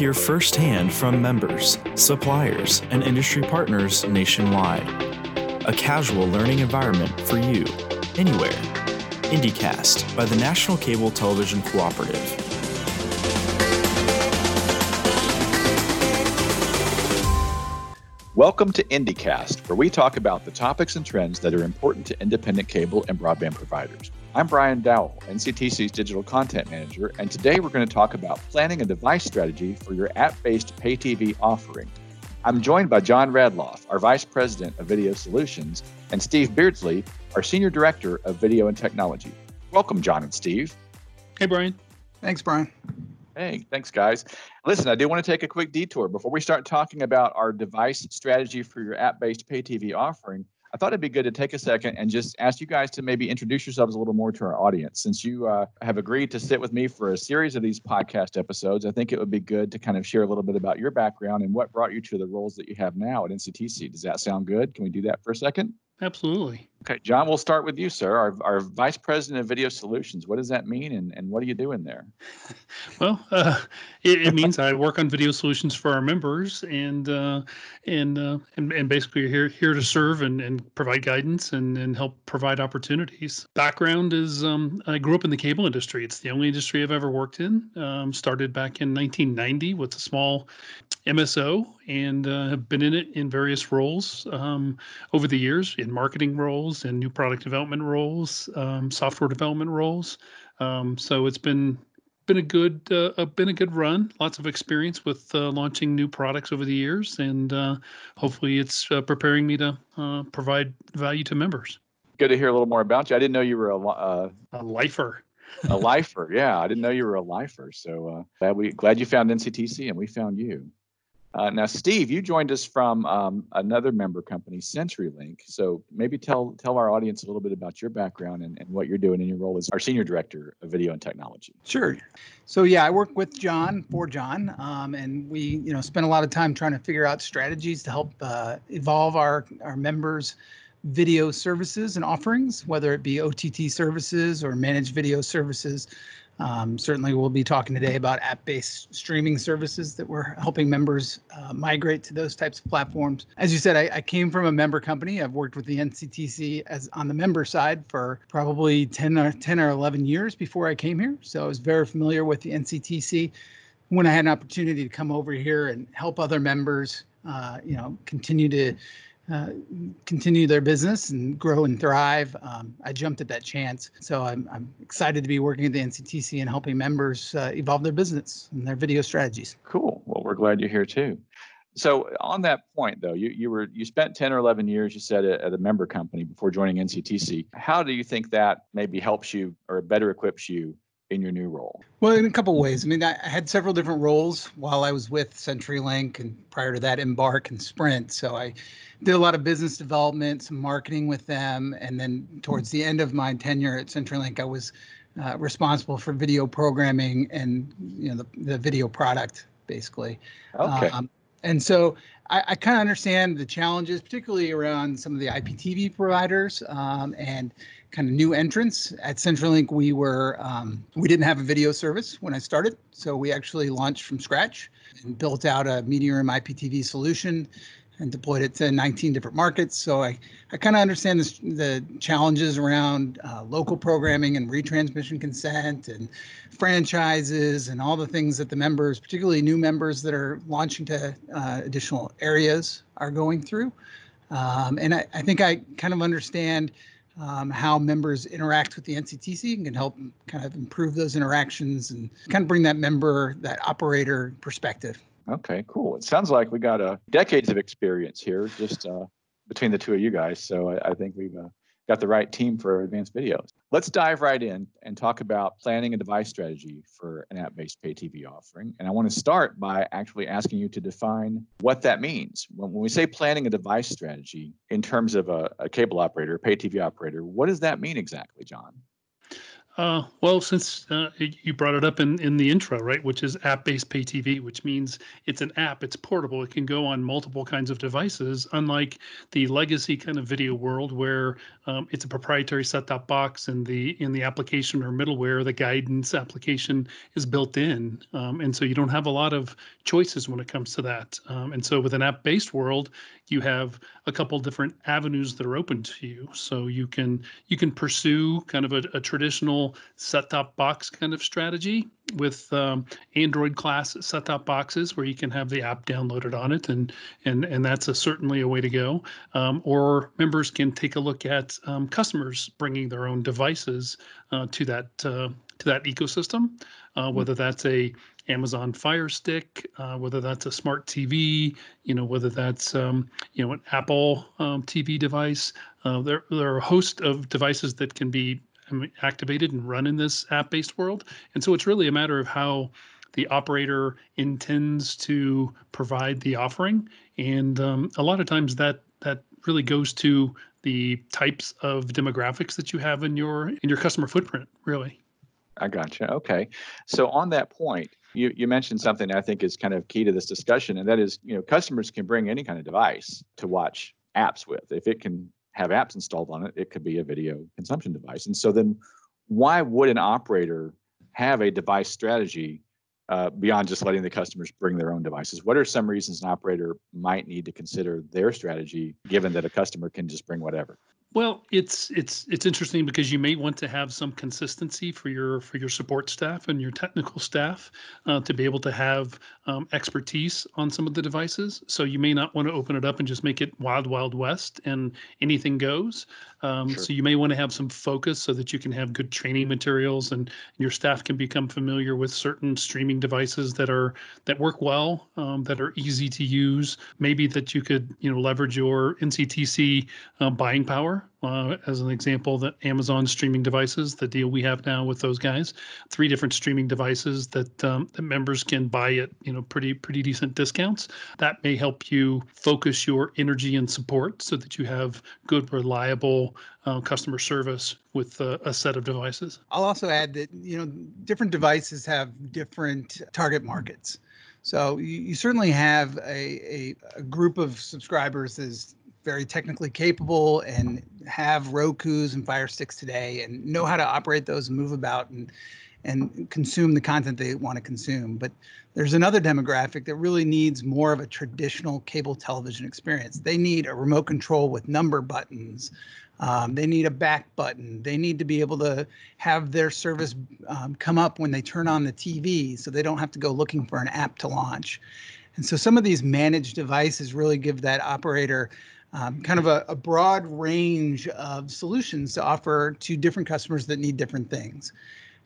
hear firsthand from members, suppliers, and industry partners nationwide. A casual learning environment for you, anywhere. IndyCast by the National Cable Television Cooperative. Welcome to IndyCast, where we talk about the topics and trends that are important to independent cable and broadband providers. I'm Brian Dowell, NCTC's Digital Content Manager, and today we're going to talk about planning a device strategy for your app based pay TV offering. I'm joined by John Radloff, our Vice President of Video Solutions, and Steve Beardsley, our Senior Director of Video and Technology. Welcome, John and Steve. Hey, Brian. Thanks, Brian. Hey, thanks, guys. Listen, I do want to take a quick detour before we start talking about our device strategy for your app based pay TV offering. I thought it'd be good to take a second and just ask you guys to maybe introduce yourselves a little more to our audience. Since you uh, have agreed to sit with me for a series of these podcast episodes, I think it would be good to kind of share a little bit about your background and what brought you to the roles that you have now at NCTC. Does that sound good? Can we do that for a second? Absolutely. Okay, John, we'll start with you, sir. Our, our Vice President of Video Solutions. What does that mean, and, and what are you doing there? Well, uh, it, it, means I work on video solutions for our members, and uh, and, uh, and and basically here here to serve and, and provide guidance and, and help provide opportunities. Background is um, I grew up in the cable industry. It's the only industry I've ever worked in. Um, started back in 1990 with a small MSO, and uh, have been in it in various roles um, over the years in marketing roles roles and new product development roles, um, software development roles. Um, so it's been been a good uh, been a good run. Lots of experience with uh, launching new products over the years, and uh, hopefully it's uh, preparing me to uh, provide value to members. Good to hear a little more about you. I didn't know you were a uh, a lifer. a lifer, yeah. I didn't know you were a lifer. So glad we glad you found NCTC and we found you. Uh, now, Steve, you joined us from um, another member company, CenturyLink. So maybe tell tell our audience a little bit about your background and, and what you're doing in your role as our senior director of video and technology. Sure. So yeah, I work with John for John, um, and we you know spend a lot of time trying to figure out strategies to help uh, evolve our our members video services and offerings, whether it be OTT services or managed video services. Um, certainly, we'll be talking today about app-based streaming services that we're helping members uh, migrate to those types of platforms. As you said, I, I, came from a member company. I've worked with the NCTC as on the member side for probably 10 or 10 or 11 years before I came here. So I was very familiar with the NCTC. When I had an opportunity to come over here and help other members, uh, you know, continue to uh, continue their business and grow and thrive. Um, I jumped at that chance. So I'm, I'm excited to be working at the NCTC and helping members uh, evolve their business and their video strategies. Cool. Well, we're glad you're here too. So on that point though, you, you were you spent 10 or 11 years, you said at a member company before joining NCTC. How do you think that maybe helps you or better equips you in your new role? Well, in a couple ways. I mean, I had several different roles while I was with CenturyLink and prior to that, Embarq and Sprint. So I did a lot of business development, some marketing with them. And then towards the end of my tenure at CenturyLink, I was uh, responsible for video programming and you know the, the video product basically. Okay. Um, and so I, I kind of understand the challenges, particularly around some of the IPTV providers um, and kind of new entrants at CenturyLink. We were um, we didn't have a video service when I started, so we actually launched from scratch and built out a Mediaroom IPTV solution and deployed it to 19 different markets. So I, I kind of understand this, the challenges around uh, local programming and retransmission consent and franchises and all the things that the members, particularly new members that are launching to uh, additional areas, are going through. Um, and I, I think I kind of understand um, how members interact with the NCTC and can help kind of improve those interactions and kind of bring that member, that operator perspective. Okay, cool. It sounds like we got uh, decades of experience here just uh, between the two of you guys. So I, I think we've uh, got the right team for advanced videos. Let's dive right in and talk about planning a device strategy for an app based pay TV offering. And I want to start by actually asking you to define what that means. When, when we say planning a device strategy in terms of a, a cable operator, pay TV operator, what does that mean exactly, John? Uh, well, since uh, you brought it up in, in the intro, right, which is app based pay TV, which means it's an app, it's portable, it can go on multiple kinds of devices, unlike the legacy kind of video world where um, it's a proprietary set top box and the in the application or middleware, the guidance application is built in. Um, and so you don't have a lot of choices when it comes to that. Um, and so with an app based world, you have a couple different avenues that are open to you. So you can you can pursue kind of a, a traditional set-top box kind of strategy with um, Android class set-top boxes where you can have the app downloaded on it, and and and that's a, certainly a way to go. Um, or members can take a look at um, customers bringing their own devices uh, to that uh, to that ecosystem, uh, whether that's a Amazon Fire Stick, uh, whether that's a smart TV, you know, whether that's um, you know an Apple um, TV device. Uh, there, there are a host of devices that can be activated and run in this app-based world, and so it's really a matter of how the operator intends to provide the offering, and um, a lot of times that that really goes to the types of demographics that you have in your in your customer footprint, really. I gotcha. Okay. So on that point, you, you mentioned something I think is kind of key to this discussion, and that is, you know, customers can bring any kind of device to watch apps with. If it can have apps installed on it, it could be a video consumption device. And so then why would an operator have a device strategy uh, beyond just letting the customers bring their own devices? What are some reasons an operator might need to consider their strategy given that a customer can just bring whatever? Well, it's it's it's interesting because you may want to have some consistency for your for your support staff and your technical staff uh, to be able to have um, expertise on some of the devices. So you may not want to open it up and just make it wild wild west and anything goes. Um, sure. So you may want to have some focus so that you can have good training materials and your staff can become familiar with certain streaming devices that are that work well, um, that are easy to use. Maybe that you could you know leverage your NCTC uh, buying power uh, as an example, the Amazon streaming devices, the deal we have now with those guys, three different streaming devices that um, that members can buy at you know pretty pretty decent discounts. That may help you focus your energy and support so that you have good, reliable uh, customer service with uh, a set of devices. I'll also add that you know different devices have different target markets. So you, you certainly have a, a, a, group of subscribers as very technically capable and have Roku's and Fire Sticks today and know how to operate those and move about and and consume the content they want to consume. But there's another demographic that really needs more of a traditional cable television experience. They need a remote control with number buttons. Um, they need a back button. They need to be able to have their service um, come up when they turn on the TV so they don't have to go looking for an app to launch. And so some of these managed devices really give that operator um, kind of a, a, broad range of solutions to offer to different customers that need different things.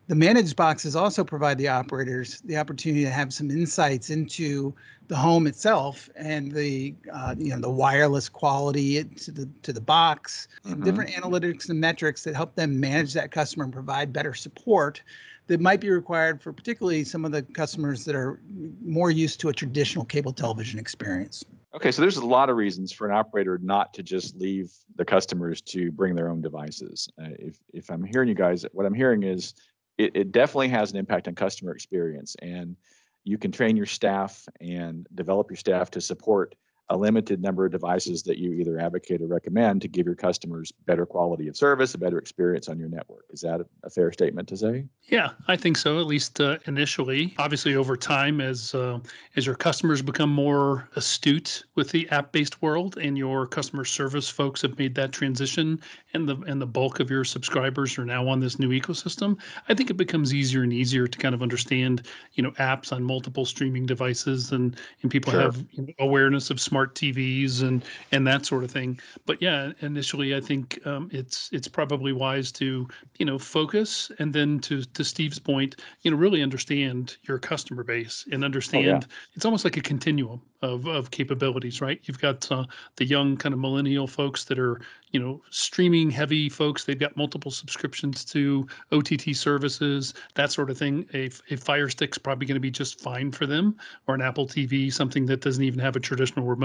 The managed boxes also provide the operators the opportunity to have some insights into the home itself and the uh, you know the wireless quality to the to the box, mm-hmm. different analytics and metrics that help them manage that customer and provide better support that might be required for particularly some of the customers that are more used to a traditional cable television experience. Okay, so there's a lot of reasons for an operator not to just leave the customers to bring their own devices. Uh, if if I'm hearing you guys, what I'm hearing is it, it definitely has an impact on customer experience, and you can train your staff and develop your staff to support a limited number of devices that you either advocate or recommend to give your customers better quality of service, a better experience on your network. Is that a fair statement to say? Yeah, I think so. At least uh, initially. Obviously, over time, as uh, as your customers become more astute with the app-based world, and your customer service folks have made that transition, and the and the bulk of your subscribers are now on this new ecosystem, I think it becomes easier and easier to kind of understand, you know, apps on multiple streaming devices, and and people sure. have you know, awareness of smart TVs and and that sort of thing. But yeah, initially I think um, it's it's probably wise to you know focus and then to to Steve's point, you know, really understand your customer base and understand oh, yeah. it's almost like a continuum of of capabilities, right? You've got uh, the young kind of millennial folks that are you know streaming heavy folks they've got multiple subscriptions to ott services that sort of thing a, a fire stick's probably going to be just fine for them or an apple tv something that doesn't even have a traditional remote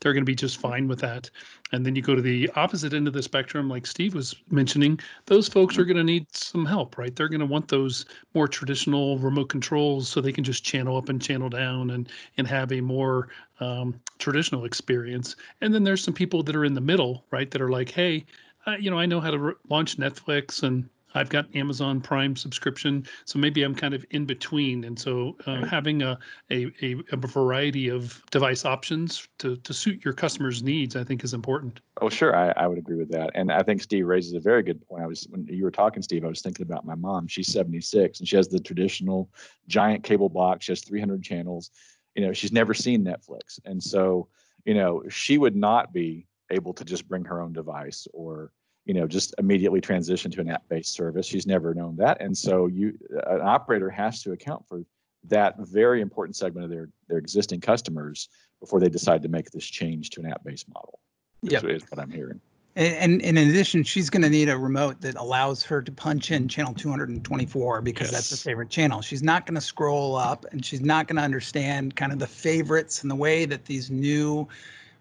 they're going to be just fine with that And then you go to the opposite end of the spectrum, like Steve was mentioning, those folks are going to need some help, right? They're going to want those more traditional remote controls so they can just channel up and channel down and and have a more um, traditional experience. And then there's some people that are in the middle, right? That are like, hey, uh, you know, I know how to re- launch Netflix and I've got Amazon Prime subscription, so maybe I'm kind of in between. And so uh, having a, a, a a variety of device options to to suit your customers' needs, I think, is important. Oh, sure, I, I would agree with that, and I think Steve raises a very good point. I was when you were talking, Steve, I was thinking about my mom. She's 76, and she has the traditional giant cable box. She has 300 channels. You know, she's never seen Netflix, and so you know, she would not be able to just bring her own device or you know just immediately transition to an app-based service. She's never known that. And so you an operator has to account for that very important segment of their their existing customers before they decide to make this change to an app-based model Yeah, is what i'm hearing. And, and in addition, she's going to need a remote that allows her to punch in channel 224 because that's her favorite channel. She's not going to scroll up, and she's not going to understand kind of the favorites and the way that these new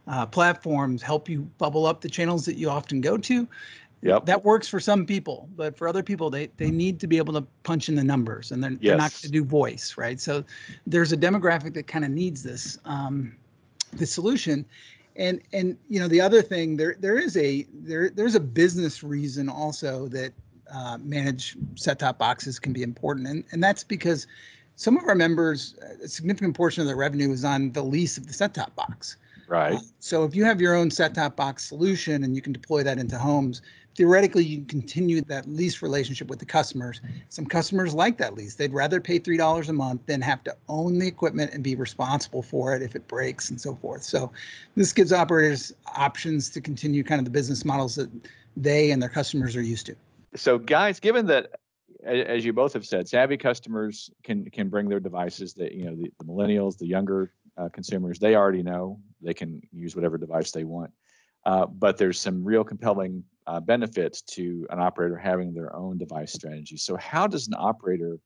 uh, platforms help you bubble up the channels that you often go to. yep that works for some people, but for other people, they they need to be able to punch in the numbers, and they're, they're not going to do voice, right? So there's a demographic that kind of needs this um, this solution, and and you know the other thing there there is a there there's a business reason also that uh, managed set top boxes can be important, and and that's because some of our members, a significant portion of their revenue is on the lease of the set top box. Right um, So if you have your own set-top box solution and you can deploy that into homes, theoretically you can continue that lease relationship with the customers. Some customers like that lease. They'd rather pay three dollars a month than have to own the equipment and be responsible for it if it breaks and so forth. So this gives operators options to continue kind of the business models that they and their customers are used to. so guys given that as you both have said savvy customers can can bring their devices that you know the, the millennials the younger uh, consumers they already know they can use whatever device they want uh, but there's some real compelling uh, benefits to an operator having their own device strategy so how does an operator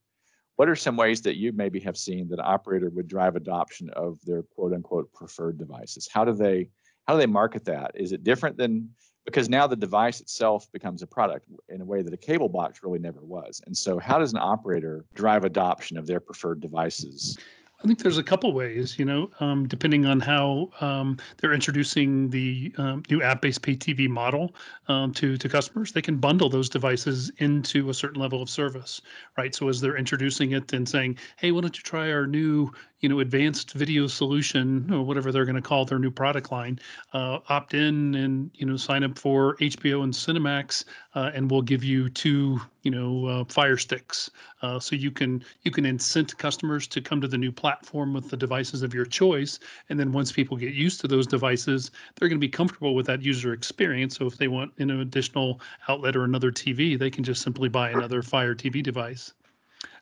what are some ways that you maybe have seen that an operator would drive adoption of their quote unquote preferred devices how do they how do they market that is it different than because now the device itself becomes a product in a way that a cable box really never was. And so, how does an operator drive adoption of their preferred devices? I think there's a couple ways, you know, um, depending on how um, they're introducing the um, new app-based pay TV model um, to to customers. They can bundle those devices into a certain level of service, right? So as they're introducing it and saying, "Hey, why don't you try our new, you know, advanced video solution or whatever they're going to call their new product line? Uh, opt in and you know sign up for HBO and Cinemax, uh, and we'll give you two, you know, uh, Fire Sticks, uh, so you can you can incent customers to come to the new platform with the devices of your choice. And then once people get used to those devices, they're going to be comfortable with that user experience. So if they want an additional outlet or another TV, they can just simply buy another Fire TV device.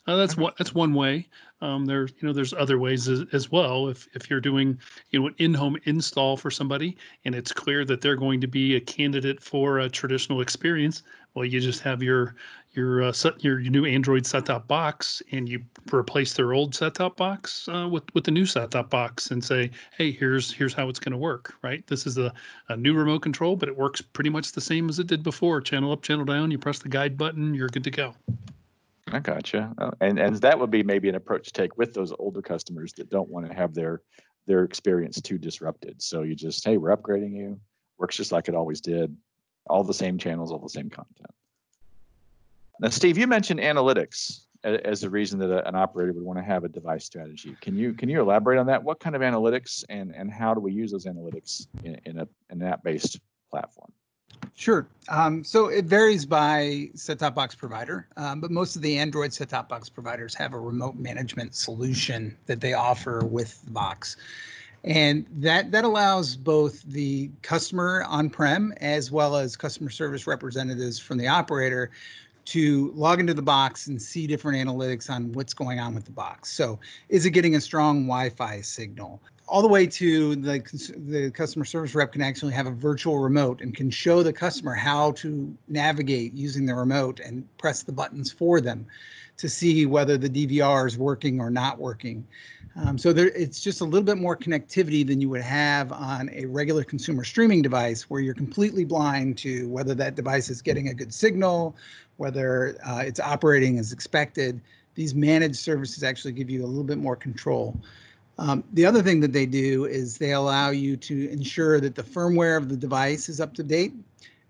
Uh, that's one. That's one way. Um, there's you know there's other ways as, as well. If if you're doing you know an in-home install for somebody and it's clear that they're going to be a candidate for a traditional experience, well you just have your your uh, set your, your new Android set-top box and you replace their old set-top box uh, with with the new set-top box and say, hey, here's here's how it's going to work. Right. This is a, a new remote control, but it works pretty much the same as it did before. Channel up, channel down. You press the guide button, you're good to go. I gotcha. Uh, and and that would be maybe an approach to take with those older customers that don't want to have their their experience too disrupted. So you just, hey, we're upgrading you. Works just like it always did. All the same channels, all the same content. Now, Steve, you mentioned analytics as a reason that a- an operator would want to have a device strategy. Can you can you elaborate on that? What kind of analytics and and how do we use those analytics in, in a an app based platform? Sure. Um, so it varies by set-top box provider, um, but most of the Android set-top box providers have a remote management solution that they offer with the box, and that that allows both the customer on-prem as well as customer service representatives from the operator to log into the box and see different analytics on what's going on with the box. So, is it getting a strong Wi-Fi signal? All the way to the the customer service rep can actually have a virtual remote and can show the customer how to navigate using the remote and press the buttons for them. to see whether the DVR is working or not working. Um, so there, it's just a little bit more connectivity than you would have on a regular consumer streaming device, where you're completely blind to whether that device is getting a good signal, whether uh, it's operating as expected. These managed services actually give you a little bit more control. Um, the other thing that they do is they allow you to ensure that the firmware of the device is up to date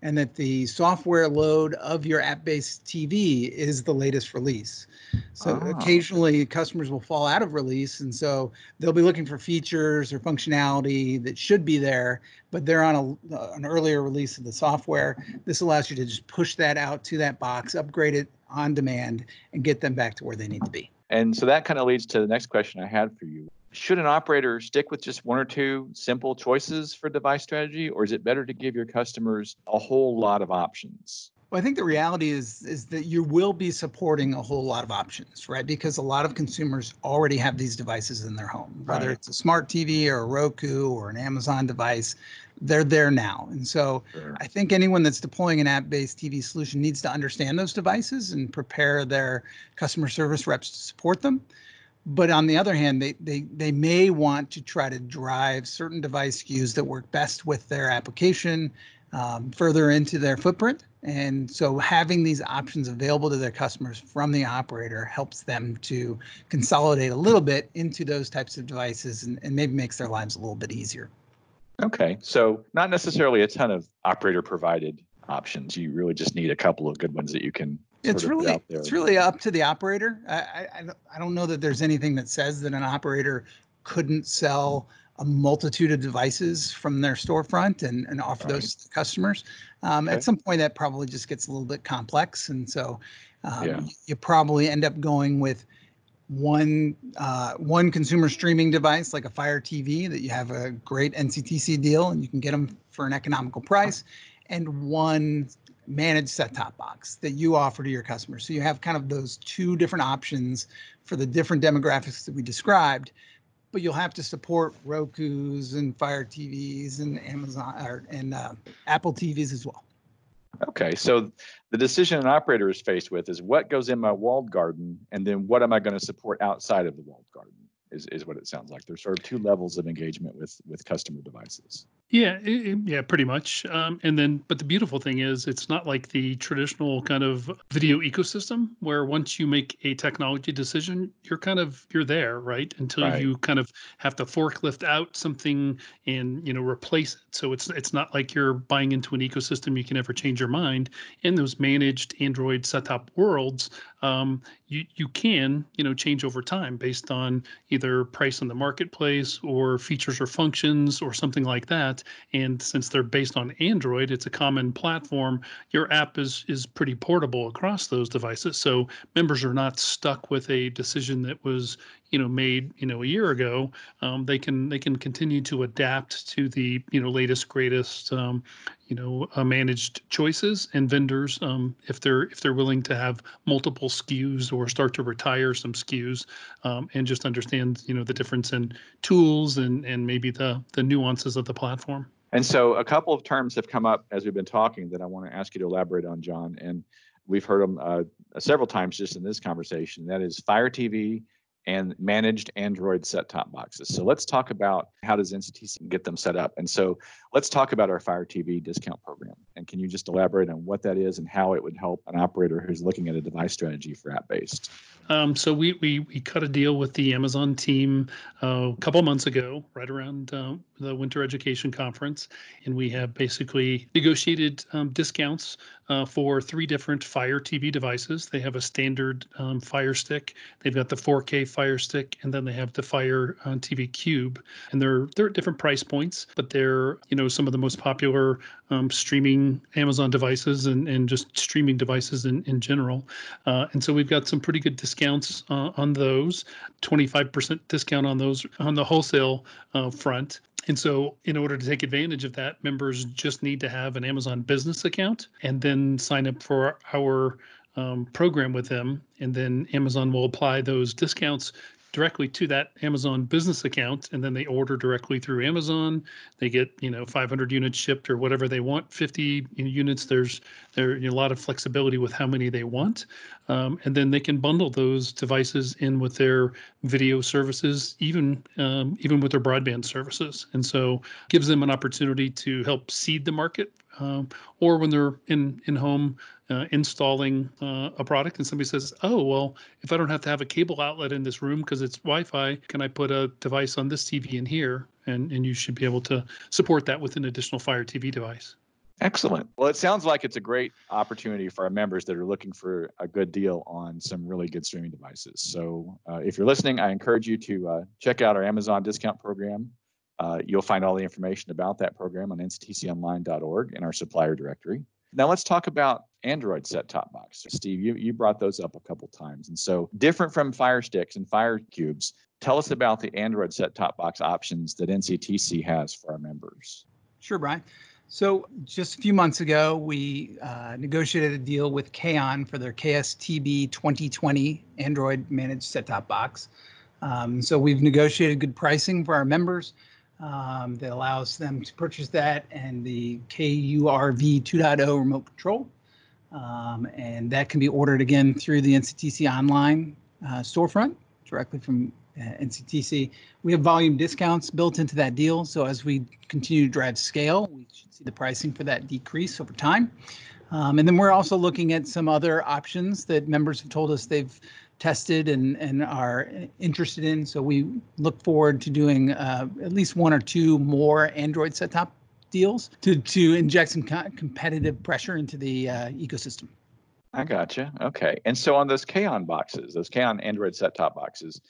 and that the software load of your app-based TV is the latest release. So oh. occasionally customers will fall out of release and so they'll be looking for features or functionality that should be there, but they're on a, uh, an earlier release of the software. This allows you to just push that out to that box, upgrade it on demand and get them back to where they need to be. And so that kind of leads to the next question I had for you should an operator stick with just one or two simple choices for device strategy, or is it better to give your customers a whole lot of options? Well, I think the reality is is that you will be supporting a whole lot of options, right? Because a lot of consumers already have these devices in their home, whether right. it's a smart TV or a Roku or an Amazon device, they're there now. And so sure. I think anyone that's deploying an app-based TV solution needs to understand those devices and prepare their customer service reps to support them but on the other hand, they, they, they may want to try to drive certain device SKUs that work best with their application um, further into their footprint. And so having these options available to their customers from the operator helps them to consolidate a little bit into those types of devices and, and maybe makes their lives a little bit easier. Okay, so not necessarily a ton of operator provided options. You really just need a couple of good ones that you can it's really it's really up to the operator. I, I I don't know that there's anything that says that an operator couldn't sell a multitude of devices from their storefront and, and offer right. those to customers. Um, okay. At some point, that probably just gets a little bit complex, and so um, yeah. you probably end up going with one uh, one consumer streaming device like a Fire TV that you have a great NCTC deal and you can get them for an economical price, and one managed set top box that you offer to your customers. So you have kind of those two different options for the different demographics that we described, but you'll have to support Roku's and Fire TVs and Amazon or, and uh, Apple TVs as well. Okay, so the decision an operator is faced with is what goes in my walled garden, and then what am I going to support outside of the walled garden? Is, is what it sounds like. There's sort of two levels of engagement with with customer devices. Yeah, it, yeah, pretty much. Um, and then, but the beautiful thing is, it's not like the traditional kind of video ecosystem where once you make a technology decision, you're kind of you're there, right? Until right. you kind of have to forklift out something and you know replace it. So it's it's not like you're buying into an ecosystem you can ever change your mind. In those managed Android set-top worlds, um, you you can you know change over time based on either price in the marketplace or features or functions or something like that. And since they're based on Android, it's a common platform. Your app is is pretty portable across those devices, so members are not stuck with a decision that was you know made you know a year ago um, they can they can continue to adapt to the you know latest greatest um, you know uh, managed choices and vendors um, if they're if they're willing to have multiple SKUs or start to retire some SKUs um, and just understand you know the difference in tools and and maybe the the nuances of the platform. And so a couple of terms have come up as we've been talking that I want to ask you to elaborate on John and we've heard them uh, several times just in this conversation. That is Fire TV and managed Android set-top boxes. So let's talk about how does NCTC get them set up. And so let's talk about our Fire TV discount program. And can you just elaborate on what that is and how it would help an operator who's looking at a device strategy for app-based? Um, so we, we we cut a deal with the Amazon team uh, a couple months ago, right around uh, the Winter Education Conference, and we have basically negotiated um, discounts uh, for three different Fire TV devices. They have a standard um, Fire Stick, they've got the 4K Fire Stick, and then they have the Fire TV Cube, and they're they're at different price points, but they're you know some of the most popular um, streaming Amazon devices and and just streaming devices in in general, uh, and so we've got some pretty good discounts uh, on those, 25% discount on those on the wholesale uh, front. And so, in order to take advantage of that, members just need to have an Amazon business account and then sign up for our um, program with them. And then Amazon will apply those discounts directly to that Amazon business account, and then they order directly through Amazon. They get you know 500 units shipped or whatever they want, 50 units. There's there a lot of flexibility with how many they want, um, and then they can bundle those devices in with their video services, even um, even with their broadband services, and so gives them an opportunity to help seed the market um, or when they're in in home uh, installing uh, a product and somebody says, "Oh, well, if I don't have to have a cable outlet in this room because it's Wi-Fi, can I put a device on this TV in here?" And and you should be able to support that with an additional Fire TV device. Excellent. Well, it sounds like it's a great opportunity for our members that are looking for a good deal on some really good streaming devices. So, uh, if you're listening, I encourage you to uh, check out our Amazon discount program. Uh, you'll find all the information about that program on nctconline.org in our supplier directory. Now let's talk about Android set-top box. Steve, you, you brought those up a couple times. And so different from Fire Sticks and Fire Cubes, tell us about the Android set-top box options that NCTC has for our members. Sure, Brian. So just a few months ago, we uh, negotiated a deal with Kaon for their KSTB 2020 Android managed set-top box. Um, so we've negotiated good pricing for our members um, that allows them to purchase that and the KURV 2.0 remote control. Um, and that can be ordered again through the NCTC online uh, storefront directly from uh, NCTC. We have volume discounts built into that deal. So as we continue to drive scale, we should see the pricing for that decrease over time. Um, and then we're also looking at some other options that members have told us they've tested and, and are interested in. So we look forward to doing uh, at least one or two more Android set-top deals to, to inject some co- competitive pressure into the uh, ecosystem. I gotcha. Okay. And so on those Kaon boxes, those Kaon Android set-top boxes,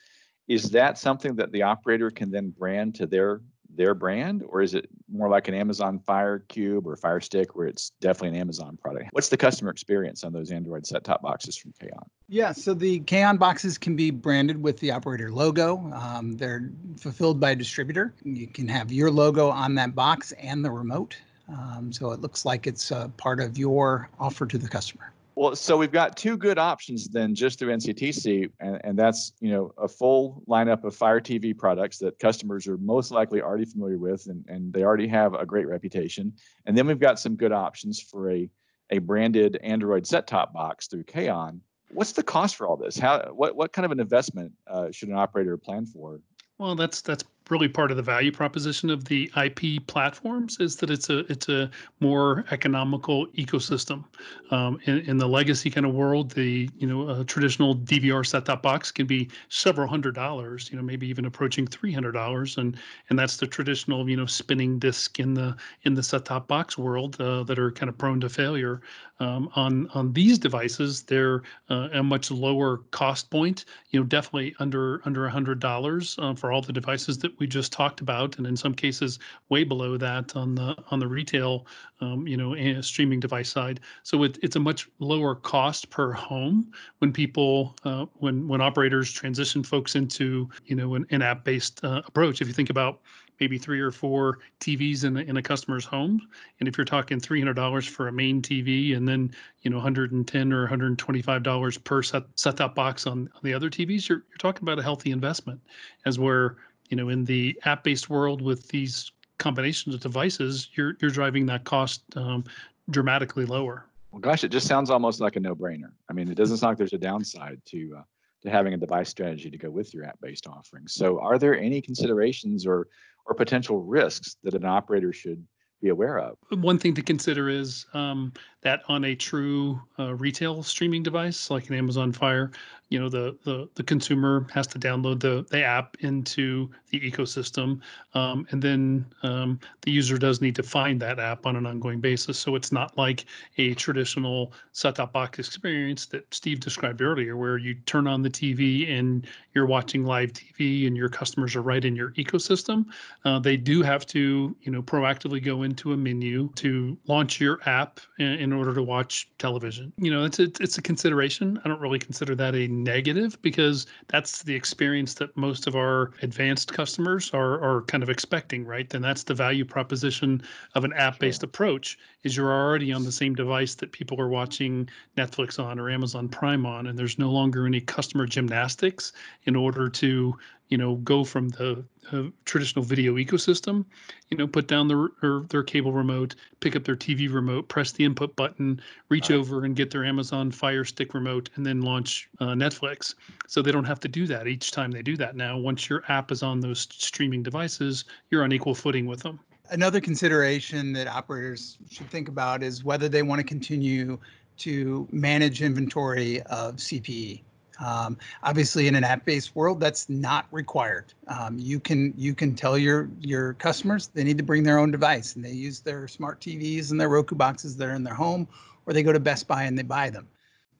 is that something that the operator can then brand to their their brand, or is it more like an Amazon Fire Cube or Fire Stick, where it's definitely an Amazon product? What's the customer experience on those Android set-top boxes from Kaon? Yeah, so the Kaon boxes can be branded with the operator logo. Um, they're fulfilled by a distributor. You can have your logo on that box and the remote, um, so it looks like it's a part of your offer to the customer. Well, so we've got two good options then just through NCTC, and, and that's you know a full lineup of Fire TV products that customers are most likely already familiar with, and, and they already have a great reputation. And then we've got some good options for a a branded Android set-top box through Kaon. What's the cost for all this? How what what kind of an investment uh, should an operator plan for? Well, that's that's really part of the value proposition of the IP platforms is that it's a it's a more economical ecosystem. Um, in, in, the legacy kind of world, the you know a traditional DVR set-top box can be several hundred dollars, you know maybe even approaching three hundred dollars, and and that's the traditional you know spinning disc in the in the set-top box world uh, that are kind of prone to failure. Um, on on these devices, they're uh, a much lower cost point. You know definitely under under a hundred dollars uh, for all the devices that we just talked about, and in some cases way below that on the on the retail, um, you know, streaming device side. So it, it's a much lower cost per home when people uh, when when operators transition folks into you know an, an app-based uh, approach. If you think about maybe three or four TVs in a, in a customer's home. And if you're talking $300 for a main TV and then, you know, 110 or $125 per set, set-top box on, on the other TVs, you're, you're talking about a healthy investment. As where you know in the app-based world with these combinations of devices you're you're driving that cost um, dramatically lower. Well gosh it just sounds almost like a no-brainer. I mean it doesn't sound like there's a downside to uh, to having a device strategy to go with your app-based offerings so are there any considerations or or potential risks that an operator should be aware of. One thing to consider is um, that on a true uh, retail streaming device like an Amazon Fire, you know the the, the consumer has to download the, the app into the ecosystem, um, and then um, the user does need to find that app on an ongoing basis. So it's not like a traditional set-top box experience that Steve described earlier, where you turn on the TV and you're watching live TV and your customers are right in your ecosystem. Uh, they do have to you know proactively go into a menu to launch your app in, in order to watch television. You know, it's a, it's a consideration. I don't really consider that a negative because that's the experience that most of our advanced customers are, are kind of expecting, right? And that's the value proposition of an app-based sure. approach is you're already on the same device that people are watching Netflix on or Amazon Prime on, and there's no longer any customer gymnastics in order to you know go from the uh, traditional video ecosystem you know put down their their cable remote pick up their tv remote press the input button reach over and get their amazon fire stick remote and then launch uh, netflix. So they don't have to do that each time they do that. Now once your app is on those streaming devices you're on equal footing with them another consideration that operators should think about is whether they want to continue to manage inventory of cpe um, obviously, in an app-based world, that's not required. Um, you can you can tell your your customers they need to bring their own device, and they use their smart TVs and their Roku boxes that are in their home, or they go to Best Buy and they buy them.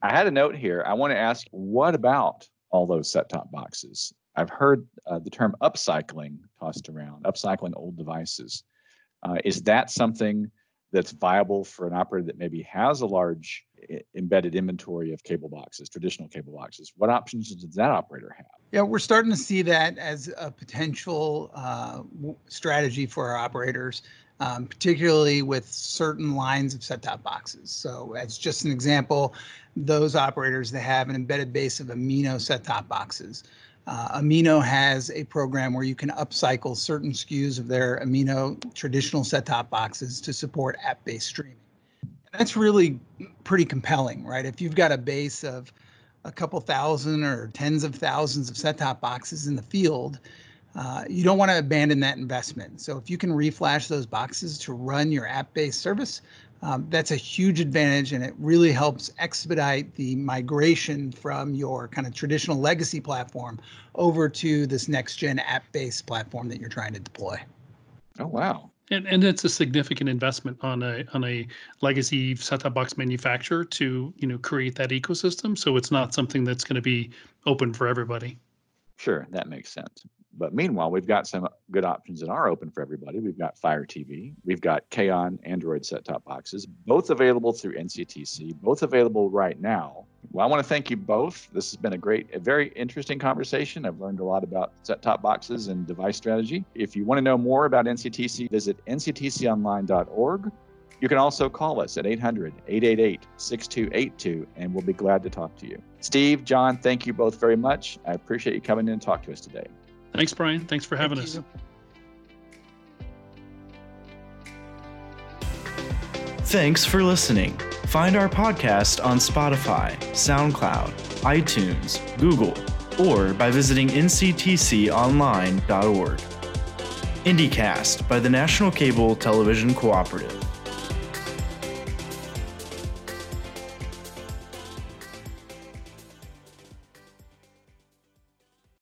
I had a note here. I want to ask, what about all those set-top boxes? I've heard uh, the term upcycling tossed around, upcycling old devices. Uh, is that something that's viable for an operator that maybe has a large embedded inventory of cable boxes, traditional cable boxes. What options does that operator have? Yeah, we're starting to see that as a potential uh, strategy for our operators, um, particularly with certain lines of set-top boxes. So, as just an example, those operators that have an embedded base of Amino set-top boxes. Uh, Amino has a program where you can upcycle certain SKUs of their Amino traditional set-top boxes to support app-based streaming And that's really pretty compelling, right? If you've got a base of a couple thousand or tens of thousands of set-top boxes in the field, uh, you don't want to abandon that investment. So if you can reflash those boxes to run your app-based service, um, that's a huge advantage, and it really helps expedite the migration from your kind of traditional legacy platform over to this next-gen app-based platform that you're trying to deploy. Oh wow! And, and it's a significant investment on a on a legacy set-top box manufacturer to you know create that ecosystem. So it's not something that's going to be open for everybody. Sure, that makes sense. But meanwhile, we've got some good options that are open for everybody. We've got Fire TV, we've got Kaon Android set-top boxes, both available through NCTC, both available right now. Well, I want to thank you both. This has been a great, a very interesting conversation. I've learned a lot about set-top boxes and device strategy. If you want to know more about NCTC, visit nctconline.org. You can also call us at 800 888 6282, and we'll be glad to talk to you. Steve, John, thank you both very much. I appreciate you coming in and talk to us today. Thanks, Brian. Thanks for having Thank us. You. Thanks for listening. Find our podcast on Spotify, SoundCloud, iTunes, Google, or by visiting nctconline.org. IndyCast by the National Cable Television Cooperative.